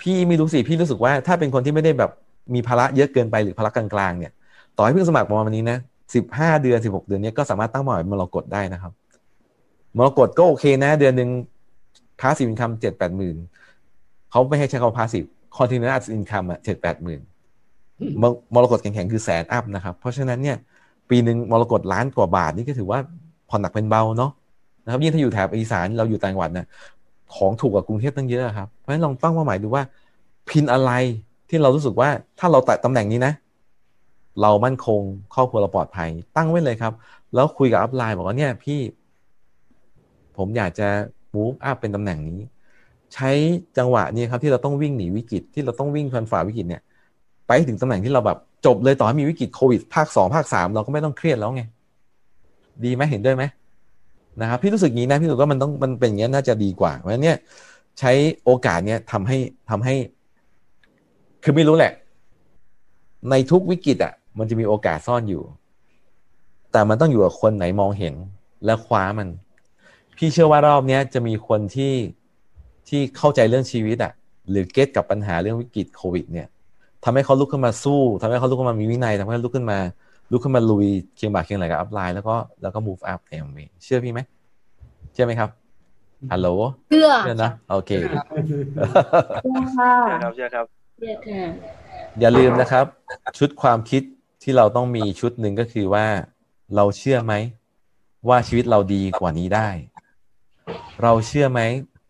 พี่ไม่รู้สิพี่รู้สึกว่า ถ้าเป็นคนที่ไม่ได้แบบมีภาระเยอะเกินไปหรือภาระกลางๆเนี่ย ต่อให้เพิ่งสมัครประมาณวันนี้นะสิบห้าเดือนสิบหกเดือนเนี้ยก็สามารถตั้งเป้าหมายมรกตได้นะครับมรกตก็โอเคนะ เดือนหนึ่ง passive income เจ็ดแปดหมื่นเขาไม่ให้ใช้คำ passive continuous income อะเจ็ดแปดหมื่นมรกตแข็งๆคือแสน up นะครับ เพราะฉะนั้นเนี่ย ปีหนึ่งมรกตล้านกว่าบาทนี่ก็ถือว่าผ่อนหนักเป็นเบาเนาะนะครับยิ่งถ้าอยู่แถบอีสานเราอยู่ต่างจังหวัดเนี่ยของถูกกว่ากรุงเทพตั้งเยอะครับ เพราะฉะนั้นลองตั้งเป้าหมายดูว่า pin อะไรที่เรารู้สึกว่าถ้าเราแตะตำแหน่งนี้นะ เรามั่นคงครอบครัวเราปลอดภัย ตั้งไว้เลยครับ แล้วคุยกับอัพไลน์บอกว่าเนี่ยพี่ ผมอยากจะ move up เป็นตำแหน่งนี้ ใช้จังหวะนี้ครับที่เราต้องวิ่งหนีวิกฤตที่เราต้องวิ่งฟันฝ่าวิกฤตเนี่ย ไปถึงตำแหน่งที่เราแบบจบเลยต่อให้มีวิกฤตโควิดภาคสองภาคสามเราก็ไม่ต้องเครียดแล้วไง ดีไหมเห็นด้วยไหมนะครับพี่รู้สึกงี้นะพี่รู้สึกว่ามันต้องมันเป็นอย่างนี้น่าจะดีกว่าเพราะเนี่ยใช้โอกาสเนี่ยทำให้ทำให้ คือไม่รู้แหละ ในทุกวิกฤตอะ มันจะมีโอกาสซ่อนอยู่ แต่มันต้องอยู่กับคนไหนมองเห็นและคว้ามัน พี่เชื่อว่ารอบเนี้ยจะมีคนที่ที่เข้าใจเรื่องชีวิตอะ หรือ get กับปัญหาเรื่องวิกฤตโควิด เนี่ยทำให้เขาลุกขึ้นมาสู้ทำให้เขาลุกขึ้นมามีวินัยทำให้เขาลุกขึ้นมา ลุกขึ้นมาลุยเคียงบ่าเคียงไหลกับ upline แล้วก็แล้วก็ move up MV เชื่อพี่ไหมเชื่อไหมครับฮัลโหลเชื่อเชื่อนะโอเคค่ะเชื่อครับเชื่อครับเชื่อค่ะอย่าลืมนะครับ ชุดความคิดที่เราต้องมีชุดหนึ่งก็คือว่าเราเชื่อไหม ว่าชีวิตเราดีกว่านี้ได้ เราเชื่อไหม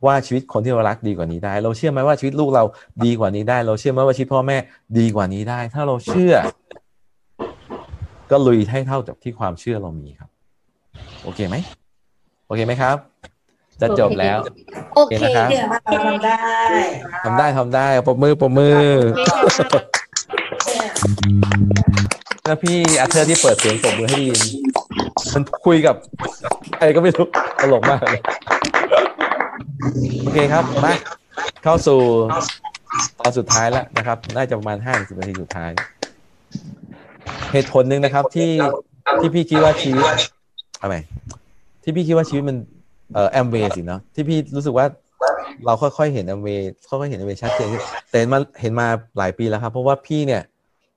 ว่าชีวิตคนที่เรารักดีกว่านี้ได้ เราเชื่อไหมว่าชีวิตลูกเราดีกว่านี้ได้ เราเชื่อไหมว่าชีวิตพ่อแม่ดีกว่านี้ได้ ถ้าเราเชื่อ ก็ลุยให้เท่ากับที่ความเชื่อเรามีครับ โอเคไหมโอเคไหมครับ จะจบแล้ว โอเคโอเคนะครับเชื่อว่าเราทำได้ทำได้ทำได้ปรบมือปรบมือแล้วพี่อาเธอร์ที่เปิดเสียงปรบมือให้ไดยินมันคุยกับ ใครก็ไม่รู้ตลกมากเลยโอเคครับมาเข้าสู่ตอนสุดท้ายแล้วนะครับ น่าจะประมาณห้าสิบนาทีสุดท้าย เหตุผลหนึ่งนะครับที่ที่พี่คิดว่าชีวิตอะไรที่พี่คิดว่าชีวิตมันเอ่อแอมเวย์สิเนาะที่พี่รู้สึกว่าเราค่อยๆเห็นแอมเวย์ค่อยๆเห็นแอมเวย์ชัดเจนแต่เห็นมาเห็นมาหลายปีแล้วครับ เพราะว่าพี่เนี่ย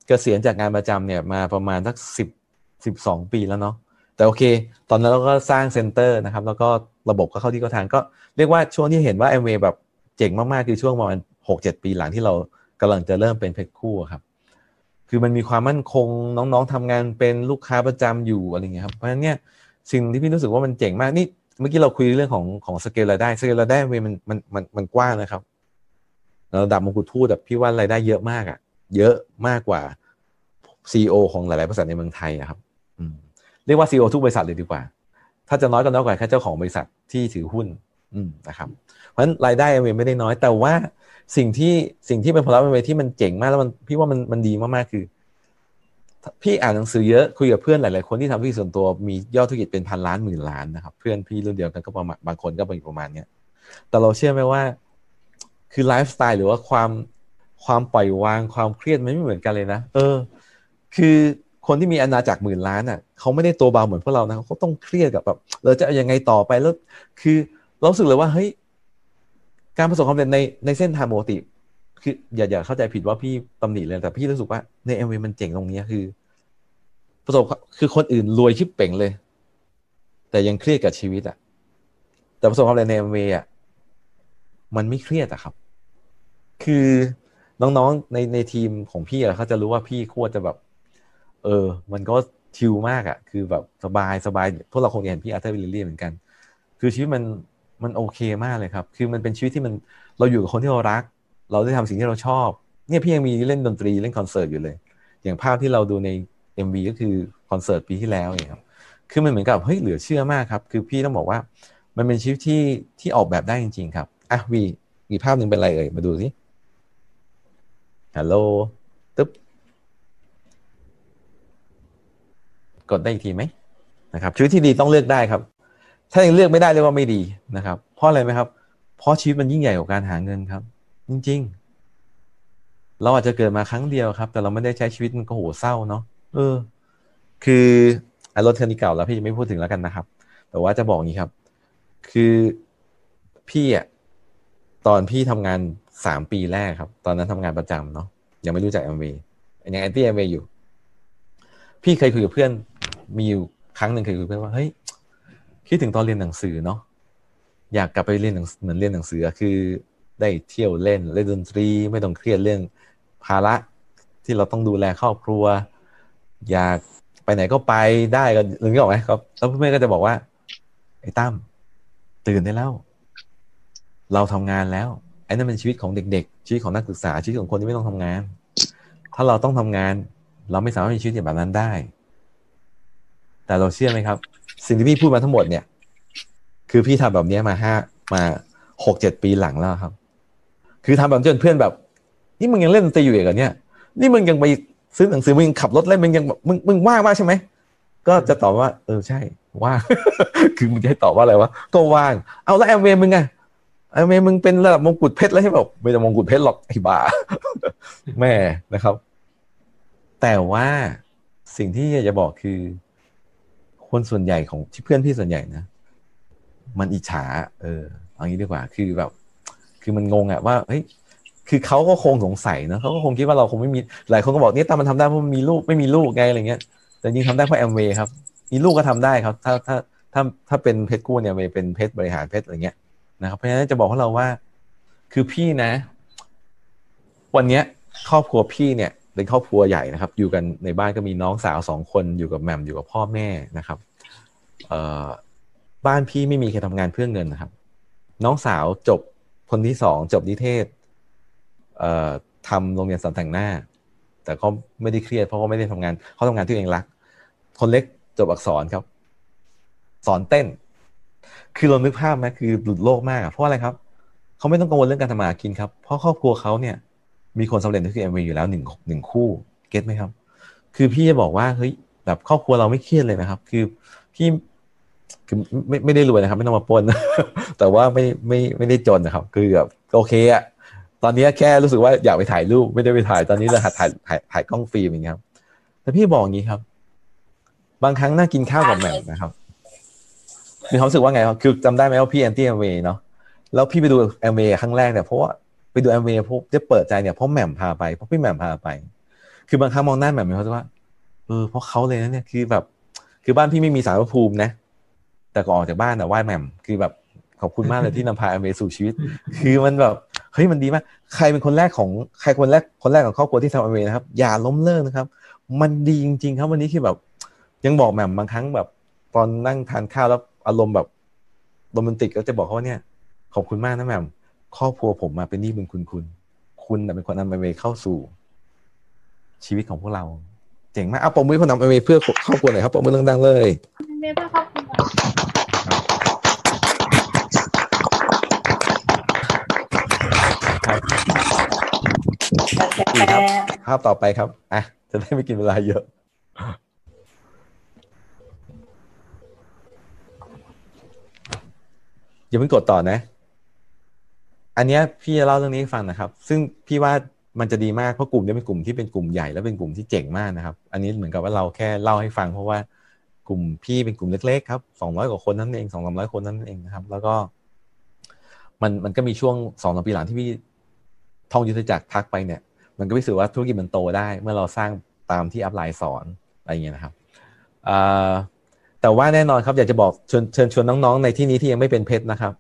เกษียณจากงานประจำเนี่ยมาประมาณสักสิบสิบสองปีแล้วเนาะ แต่โอเค ตอนนั้นเราก็สร้าง center นะครับ แล้วก็ระบบก็เข้าที่เข้าทางก็เรียกว่าช่วงที่เห็นว่าแอมเวย์แบบเจ๋งมาก ๆ คือช่วงประมาณหกเจ็ดปีหลังที่เรากำลังจะเริ่มเป็นเพชรคู่ครับ คือมันมีความมั่นคงน้องๆทำงานเป็นลูกค้าประจำอยู่อะไรเงี้ยครับเพราะฉะนั้นเนี่ยสิ่งที่พี่รู้สึกว่ามันเจ๋งมากนี่เมื่อกี้เราคุยเรื่องของของสเกลรายได้สเกลรายได้เวย์มันมันมันมันกว้างนะครับระดับมงกุฎทูตแบบพี่ว่ารายได้เยอะมากอะเยอะมากกว่า CEO ของหลาย ๆ บริษัทในเมืองไทยอะครับ เรียกว่า CEO ทุกบริษัทเลยดีกว่า ถ้าจะน้อยก็น้อยกว่าแค่เจ้าของบริษัทที่ถือหุ้นนะครับ เพราะฉะนั้นรายได้เอไม่ได้น้อย แต่ว่าสิ่งที่สิ่งที่เป็นผลลัพธ์เอที่มันเจ๋งมากแล้วมันพี่ว่ามันมันดีมากๆคือ พี่อ่านหนังสือเยอะคุยกับเพื่อนหลายๆคนที่ทำธุรกิจส่วนตัวมียอดธุรกิจเป็นพันล้านหมื่นล้านนะครับ เพื่อนพี่รุ่นเดียวกันก็ประมาณบางคนก็ปประมาณเนี้ยแต่เราเชื่อไหมว่าคือไลฟ์สไตล์หรือว่าความความปล่อยวางความเครียดมันไม่เหมือนกันเลยนะ เออ คือ คนที่มีอาณาจักรหมื่นล้านอะเขาไม่ได้ตัวเบาเหมือนพวกเรานะเขาต้องเครียดกับแบบเราจะเอายังไงต่อไปแล้วคือเราสึกเลยว่าเฮ้ยการประสบความสำเร็จในในเส้นทางปกติคืออย่าอย่าเข้าใจผิดว่าพี่ตำหนิเลยแต่พี่รู้สึกว่าในเอ็มวีมันเจ๋งตรงนี้คือ ประสบคือคนอื่นรวยชิบเป่งเลย แต่ยังเครียดกับชีวิตอะ แต่ประสบความสำเร็จในเอ็มวีอะมันไม่เครียดอะครับ คือน้องๆในในทีมของพี่อะเขาจะรู้ว่าพี่คตรจะแบบ เออ มันก็ chill มากอะคือแบบสบายสบายพวกเราคงเห็นพี่อาร์เธอร์วิลเลียมเหมือนกัน คือชีวิตมันมันโอเคมากเลยครับ คือมันเป็นชีวิตที่มันเราอยู่กับคนที่เรารัก เราได้ทำสิ่งที่เราชอบ เนี่ยพี่ยังมีเล่นดนตรีเล่นคอนเสิร์ตอยู่เลย อย่างภาพที่เราดูใน MV ก็คือคอนเสิร์ตปีที่แล้วเองครับ คือมันเหมือนกับเฮ้ยเหลือเชื่อมากครับ คือพี่ต้องบอกว่ามันเป็นชีวิตที่ที่ออกแบบได้จริง ๆ ครับ อะวีมีภาพหนึ่งเป็นอะไรเอ่ย มาดูสิฮัลโหลตึ๊บ กดได้อีกทีไหมนะครับชีวิตที่ดีต้องเลือกได้ครับ ถ้ายังเลือกไม่ได้เรียกว่าไม่ดีนะครับ เพราะอะไรไหมครับ เพราะชีวิตมันยิ่งใหญ่กว่าการหาเงินครับ จริง ๆ เราอาจจะเกิดมาครั้งเดียวครับ แต่เราไม่ได้ใช้ชีวิตมันก็โหเศร้าเนาะเออ คือไอ้รถคันนี้เก่าแล้วพี่จะไม่พูดถึงแล้วกันนะครับ แต่ว่าจะบอกงี้ครับ คือพี่อะตอนพี่ทำงานสามปีแรกครับ ตอนนั้นทำงานประจำเนาะยังไม่รู้จักแอมวียังแอนตี้แอมวีอยู่ พี่เคยคุยกับเพื่อน มีอยู่ครั้งหนึ่งเคยคุยกับเพื่อนว่าเฮ้ยคิดถึงตอนเรียนหนังสือเนาะอยากกลับไปเรียนหนังเหมือนเรียนหนังสือคือได้เที่ยวเล่นเล่นดนตรีไม่ต้องเครียดเรื่องภาระที่เราต้องดูแลครอบครัว อยากไปไหนก็ไปได้ก็หรือนี่ออกไหมครับแล้วเพื่อนก็จะบอกว่า ไอ้ตั้มตื่นได้แล้ว เราทำงานแล้วไอ้นั่นเป็นชีวิตของเด็ก ๆ ชีวิตของนักศึกษาชีวิตของคนที่ไม่ต้องทำงาน ถ้าเราต้องทำงาน เราไม่สามารถมีชีวิตแบบนั้นได้ แต่เราเชื่อไหมครับ สิ่งที่พี่พูดมาทั้งหมดเนี่ย คือพี่ทำแบบนี้มาห้ามาหกเจ็ดปีหลังแล้วครับ คือทำแบบจนเพื่อนแบบ นี่มึงยังเล่นดนตรีอยู่อีกเหรอเนี่ย นี่มึงยังไปซื้อหนังสือมึงยังขับรถเล่นมึงยังมึงมึงว่างมากใช่ไหมก็จะตอบว่า เออใช่ว่างคือมึงจะให้ตอบว่าอะไรวะก็ว่าง เอาแล้วแอมเวย์มึงไงแอมเวย์มึงเป็นระดับมงกุฎเพชรแล้วใช่ไหมบไม่ใช่มงกุฎเพชรหรอกไอ้บ้าแม่นะครับ แต่ว่าสิ่งที่อยากจะบอกคือ คนส่วนใหญ่ของที่เพื่อนพี่ส่วนใหญ่นะ มันอิจฉา เออเอางี้ดีกว่า คือแบบ คือมันงงอะว่าเฮ้ยคือเขาก็คงสงสัยเนอะเขาก็คงคิดว่าเราคงไม่มีหลายคนก็บอกเนี่ยตามันทำได้เพราะมันมีลูกไม่มีลูกไงอะไรเงี้ย แต่จริงทำได้เพราะแอมเวย์ครับ มีลูกก็ทำได้ครับ ถ้าถ้าถ้าถ้าเป็นเพชรกู้เนี่ยเป็นเพชรบริหารเพชรอะไรเงี้ยนะครับเพราะฉะนั้นจะบอกให้เราว่า คือพี่นะ วันเนี้ยครอบครัวพี่เนี่ย เป็นครอบครัวใหญ่นะครับ อยู่กันในบ้านก็มีน้องสาวสองคนอยู่กับแหม่มอยู่กับพ่อแม่นะครับ เอ่อบ้านพี่ไม่มีใครทำงานเพื่อเงินนะครับ น้องสาวจบคนที่สองจบนิเทศ เอ่อทำโรงเรียนสอนแต่งหน้า แต่เขาไม่ได้เครียดเพราะเขาไม่ได้ทำงานเขาทำงานที่เองรัก คนเล็กจบอักษรครับ สอนเต้น คือเรานึกภาพไหมคือหลุดโลกมากเพราะอะไรครับเขาไม่ต้องกังวลเรื่องการทำมาหากินครับ เพราะครอบครัวเขาเนี่ย มีคนสำเร็จที่คือเอ็มวีอยู่แล้วหนึ่งหนึ่งคู่เก็ตไหมครับ คือพี่จะบอกว่าเฮ้ยแบบครอบครัวเราไม่เครียดเลยนะครับ คือพี่คือไม่ไม่ได้รวยนะครับ ไม่ต้องมาปล้นแต่ว่าไม่ไม่ไม่ได้จนนะครับ คือแบบโอเคอะตอนนี้แค่รู้สึกว่าอยากไปถ่ายรูปไม่ได้ไปถ่ายตอนนี้เราหัดถ่ายถ่ายถ่ายกล้องฟิล์มอย่างเงี้ยครับแต่พี่บอกอย่างนี้ครับ บางครั้งนั่งกินข้าวกับแหม่มนะครับมีความรู้สึกว่าไงครับคือจำได้ไหมว่าพี่ anti แอมเวย์เนาะแล้วพี่ไปดูแอมเวย์ครั้งแรกเนี่ยเพราะว่า ไปดูแอมเวย์พบจะเปิดใจเนี่ยเพราะแหม่มพาไปเพราะพี่แหม่มพาไป คือบางครั้งมองหน้าแหม่มมีความรู้สึกว่าเออเพราะเขาเลยนะเนี่ยคือแบบ คือบ้านพี่ไม่มีสารพระภูมินะ แต่ก่อนออกจากบ้านแต่ไหว้แหม่มคือแบบขอบคุณมากเลยที่นำพาแอมเวย์สู่ชีวิต คือมันแบบเฮ้ยมันดีมากใครเป็นคนแรกของใครคนแรกคนแรกของครอบครัวที่ทำแอมเวย์นะครับ อย่าล้มเลิกนะครับ มันดีจริง ๆ ครับวันนี้คือแบบ ยังบอกแหม่มบางครั้งแบบ ตอนนั่งทานข้าวแล้วอารมณ์แบบโรแมนติกก็จะบอกเขาว่าเนี่ย ขอบคุณมากนะแหม่ม ครอบครัวผมมาเป็นหนี้บุญคุณคุณ คุณน่ะเป็นคนนำแอมเวย์เข้าสู่ ชีวิตของพวกเรา เจ๋งมากเอาปมมือคนนำแอมเวย์เพื่อครอบครัวหน่อยครับปมมือดังๆเลยเมย์เพื่อครอบครัวดีครับภาพต่อไปครับอะจะได้ไม่กินเวลาเยอะอย่าเพิ่งกดต่อนะ อันเนี้ยพี่จะเล่าเรื่องนี้ให้ฟังนะครับ ซึ่งพี่ว่ามันจะดีมากเพราะกลุ่มนี้เป็นกลุ่มที่เป็นกลุ่มใหญ่และเป็นกลุ่มที่เจ๋งมากนะครับ อันนี้เหมือนกับว่าเราแค่เล่าให้ฟัง เพราะว่ากลุ่มพี่เป็นกลุ่มเล็กๆครับสองร้อยกว่าคนนั่นเองสองสามร้อยคนนั่นเองนะครับ แล้วก็มันมันก็มีช่วงสองสามปีหลังที่พี่ท่องยุทธจักรทักไปเนี่ย มันก็พิสูจน์ว่าธุรกิจมันโตได้ เมื่อเราสร้างตามที่อัพไลน์สอนอะไรเงี้ยนะครับแต่ว่าแน่นอนครับอยากจะบอกเชิญเชิญชวนน้องๆ ในที่นี้ที่ยังไม่เป็นเพชรนะครับ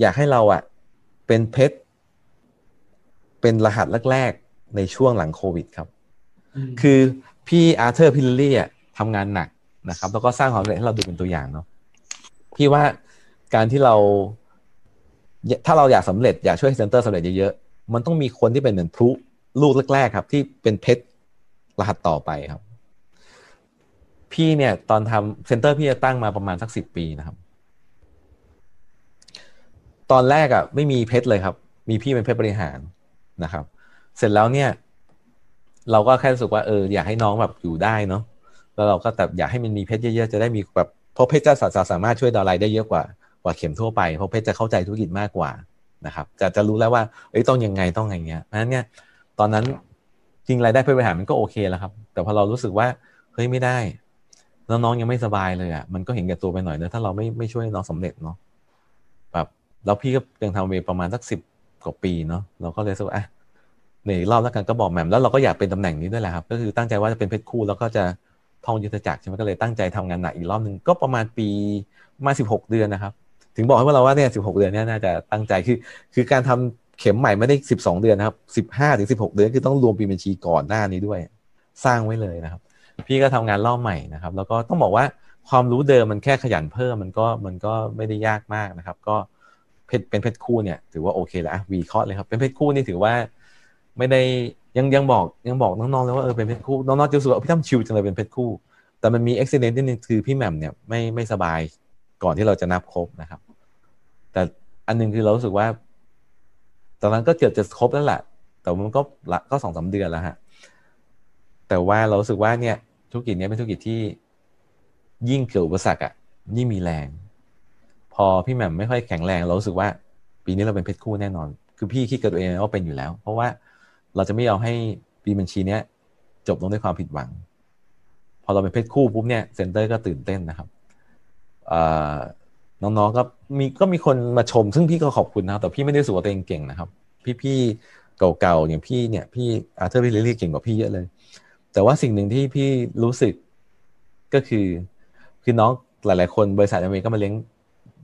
อยากให้เราอะเป็นเพชรเป็นรหัสแรกๆ ในช่วงหลังโควิดครับมคือพี่อาร์เธอร์พี่ลิลลี่อะทำงานหนักนะครับ แล้วก็สร้างความสำเร็จให้เราดูเป็นตัวอย่างเนาะพี่ว่าการที่เรา ถ้าเราอยากสำเร็จอยากช่วยให้ center สำเร็จเยอะๆ มันต้องมีคนที่เป็นเหมือนพลุลูกแรกๆ ครับ ที่เป็นเพชรรหัสต่อไปครับ พี่เนี่ย ตอนทำเซ็นเตอร์พี่จะตั้งมาประมาณสักสิบปีนะครับ ตอนแรกอะไม่มีเพชรเลยครับ มีพี่เป็นเพชรบริหารนะครับ เสร็จแล้วเนี่ย เราก็แค่รู้สึกว่าเอออยากให้น้องแบบอยู่ได้เนาะแล้วเราก็แต่อยากให้มันมีเพชรเยอะๆจะได้มีแบบเพราะเพชรจะสาสามารถช่วยดาวไลได้เยอะกว่ากว่าเข็มทั่วไปเพราะเพชรจะเข้าใจธุรกิจมากกว่านะครับ จะจะรู้แล้วว่าเอ้ยต้องยังไงต้องอย่างเงี้ยเพราะฉะนั้นเนี่ยตอนนั้นจริงรายได้เพื่อบริหารมันก็โอเคแล้วครับ แต่พอเรารู้สึกว่าเฮ้ยไม่ได้น้องๆยังไม่สบายเลยอะมันก็เห็นแก่ตัวไปหน่อยเนอะถ้าเราไม่ไม่ช่วยน้องสำเร็จเนาะ แล้วพี่ก็ยังทำเวประมาณสักสิบกว่าปีเนาะเราก็เลยรู้สึกว่าอะในอีกรอบแล้วกันก็บอกแหม่มแล้วเราก็อยากเป็นตำแหน่งนี้ด้วยแหละครับ ก็คือตั้งใจว่าจะเป็นเพชรคู่แล้วก็จะท่องยุทธจักรใช่ไหมก็เลยตั้งใจทำงานหนักอีกรอบหนึ่งก็ประมาณปีมาสิบหกเดือนนะครับ ถึงบอกให้เราว่าเนี่ยสิบหกเดือนเนี่ยน่าจะตั้งใจคือ คือการทำเข็มใหม่ไม่ได้สิบสองเดือนนะครับสิบห้าถึงสิบหกเดือนคือต้องรวมปีบัญชีก่อนหน้านี้ด้วย สร้างไว้เลยนะครับ พี่ก็ทำงานรอบใหม่นะครับ แล้วก็ต้องบอกว่าความรู้เดิมมันแค่ขยันเพิ่มมันก็มันก็ไม่ได้ยากมากนะครับ ก็ เพชรเป็นเพชรคู่เนี่ยถือว่าโอเคแล้ววีเคราะห์เลยครับ เป็นเพชรคู่นี่ถือว่า ไม่ได้ยังยังบอกยังบอกน้องๆเลยว่าเออเป็นเพชรคู่น้องๆจะรู้สึกว่าพี่ตั้มชิวจังเลยเป็นเพชรคู่ แต่มันมีอุบิเหตุนิดนึงคือพี่แหม่มเนี่ยไม่ไม่สบายก่อนที่เราจะนับครบนะครับ แต่อันหนึงคือเรารู้สึกว่า ตอนนั้นก็เกือบจะครบแล้วแหละแต่มันก็ละก็สองสามเดือนแล้วฮะแต่ว่าเราสึกว่าเนี่ยธุรกิจนี้เป็นธุรกิจที่ยิ่งเกิดอุปสรรคอะยิ่งมีแรง พอพี่แหม่มไม่ค่อยแข็งแรงเรารู้สึกว่า ปีนี้เราเป็นเพชรคู่แน่นอน คือพี่คิดกับตัวเองว่าเป็นอยู่แล้ว เพราะว่าเราจะไม่ยอมให้ปีบัญชีเนี้ยจบลงด้วยความผิดหวัง พอเราเป็นเพชรคู่ปุ๊บเนี่ย center ก็ตื่นเต้นนะครับน้องๆก็มีก็มีคนมาชม ซึ่งพี่ก็ขอบคุณนะครับ แต่พี่ไม่ได้รู้สึกว่าตัวเองเก่งนะครับ พี่ๆเก่าๆอย่างพี่เนี่ยพี่อาร์เธอร์พี่ลิลลี่เก่งกว่าพี่เยอะเลย แต่ว่าสิ่งหนึ่งที่พี่รู้สึกก็คือคือน้องหลาย ๆ คนบริษัทอเมริกก็มาเลี้ยง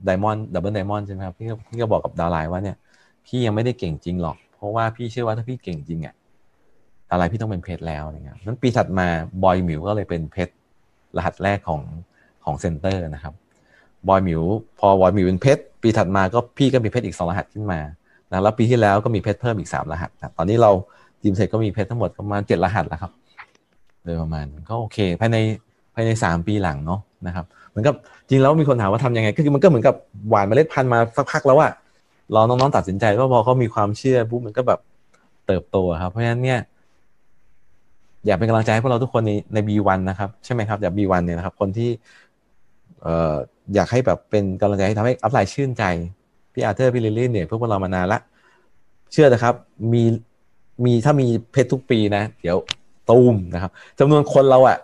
Diamond Double Diamond ใช่ไหมครับพี่ก็พี่ก็บอกกับ downline ว่าเนี่ย พี่ยังไม่ได้เก่งจริงหรอก เพราะว่าพี่เชื่อว่าถ้าพี่เก่งจริงอะอะไรพี่ต้องเป็นเพชรแล้วอะไรเงี้ยนั้นปีถัดมาบอยมิวก็เลยเป็นเพชรรหัสแรกของของ center นะครับบอยมิวพอบอยมิวเป็นเพชรปีถัดมาก็พี่ก็มีเพชรอีกสองรหัสขึ้นมานะแล้วปีที่แล้วก็มีเพชรเพิ่มอีกสามรหัสนะตอนนี้เราทีมเทคก็มีเพชรทั้งหมดประมาณเจ็ดรหัสแล้วครับโดยประมาณก็โอเคภายในภายในสามปีหลังเนาะนะครับ เหมือนกับจริงแล้วมีคนถามว่าทำยังไง ก็คือมันก็เหมือนกับหว่านเมล็ดพันธุ์มาสักพักแล้วอะรอน้องๆตัดสินใจว่าพอเขามีความเชื่อปุ๊บมันก็แบบเติบโตครับ เพราะฉะนั้นเนี่ยอยากเป็นกำลังใจให้พวกเราทุกคนในใน B1 นะครับ ใช่ไหมครับอยาก B1 เนี่ยนะครับ คนที่เอ่ออยากให้แบบเป็นกำลังใจให้ทำให้ upline ชื่นใจ พี่อาร์เธอร์พี่ลิลลี่เนี่ยพวกเรามานานละ เชื่อนะครับ มีมีถ้ามีเพชรทุกปีนะ เดี๋ยวตูมนะครับจำนวนคนเราอะ่ะ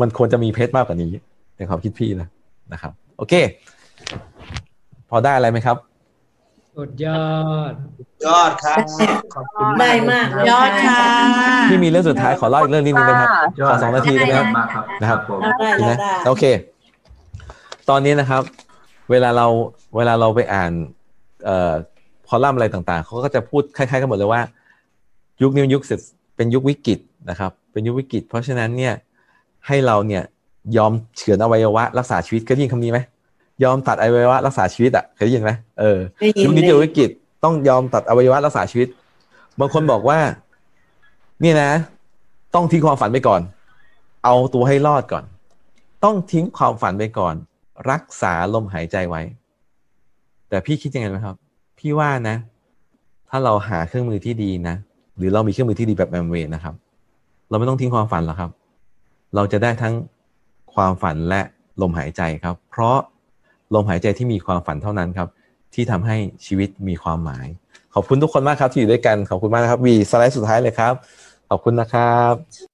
มันควรจะมีเพชรมากกว่านี้ ในความคิดพี่นะนะครับ โอเค พอได้อะไรไหมครับสุดยอด ยอดครับขอบคุณได้มากเลยยอดค่ะพี่มีเรื่องสุดท้ายขอเล่าอีกเรื่องนิดนึงนะครับยอขดอสองนาทีได้ไหมครับมากครับนะครับผมได้ได้นะได้โอเค ตอนนี้นะครับ เวลาเราเวลาเราไปอ่านเอ่อคอลัมน์อะไรต่างๆเขาก็จะพูดคล้ายๆกันหมดเลยว่า ยุคนี้ยุคเสร็จเป็นยุควิกฤตนะครับ เป็นยุควิกฤต เพราะฉะนั้นเนี่ยให้เราเนี่ย ยอมเฉือนอวัยวะรักษาชีวิตเคยได้ยินคำนี้ไหมยอมตัดอวัยวะรักษาชีวิตอะเคยได้ยินไหมเออได้ยินยุคนี้ได้เจยิอนวิกฤตต้องยอมตัดอวัยวะรักษาชีวิต บางคนบอกว่านี่นะ ต้องทิ้งความฝันไปก่อน เอาตัวให้รอดก่อน ต้องทิ้งความฝันไปก่อน รักษาลมหายใจไว้ แต่พี่คิดยังไงไหมครับ พี่ว่านะ ถ้าเราหาเครื่องมือที่ดีนะหรือเรามีเครื่องมือที่ดีแบบแอมเวย์นะครับ เราไม่ต้องทิ้งความฝันหรอกครับ เราจะได้ทั้ง ความฝันและลมหายใจครับ เพราะลมหายใจที่มีความฝันเท่านั้นครับ ที่ทำให้ชีวิตมีความหมาย ขอบคุณทุกคนมากครับที่อยู่ด้วยกัน ขอบคุณมากนะครับวีสไลด์สุดท้ายเลยครับ ขอบคุณนะครับ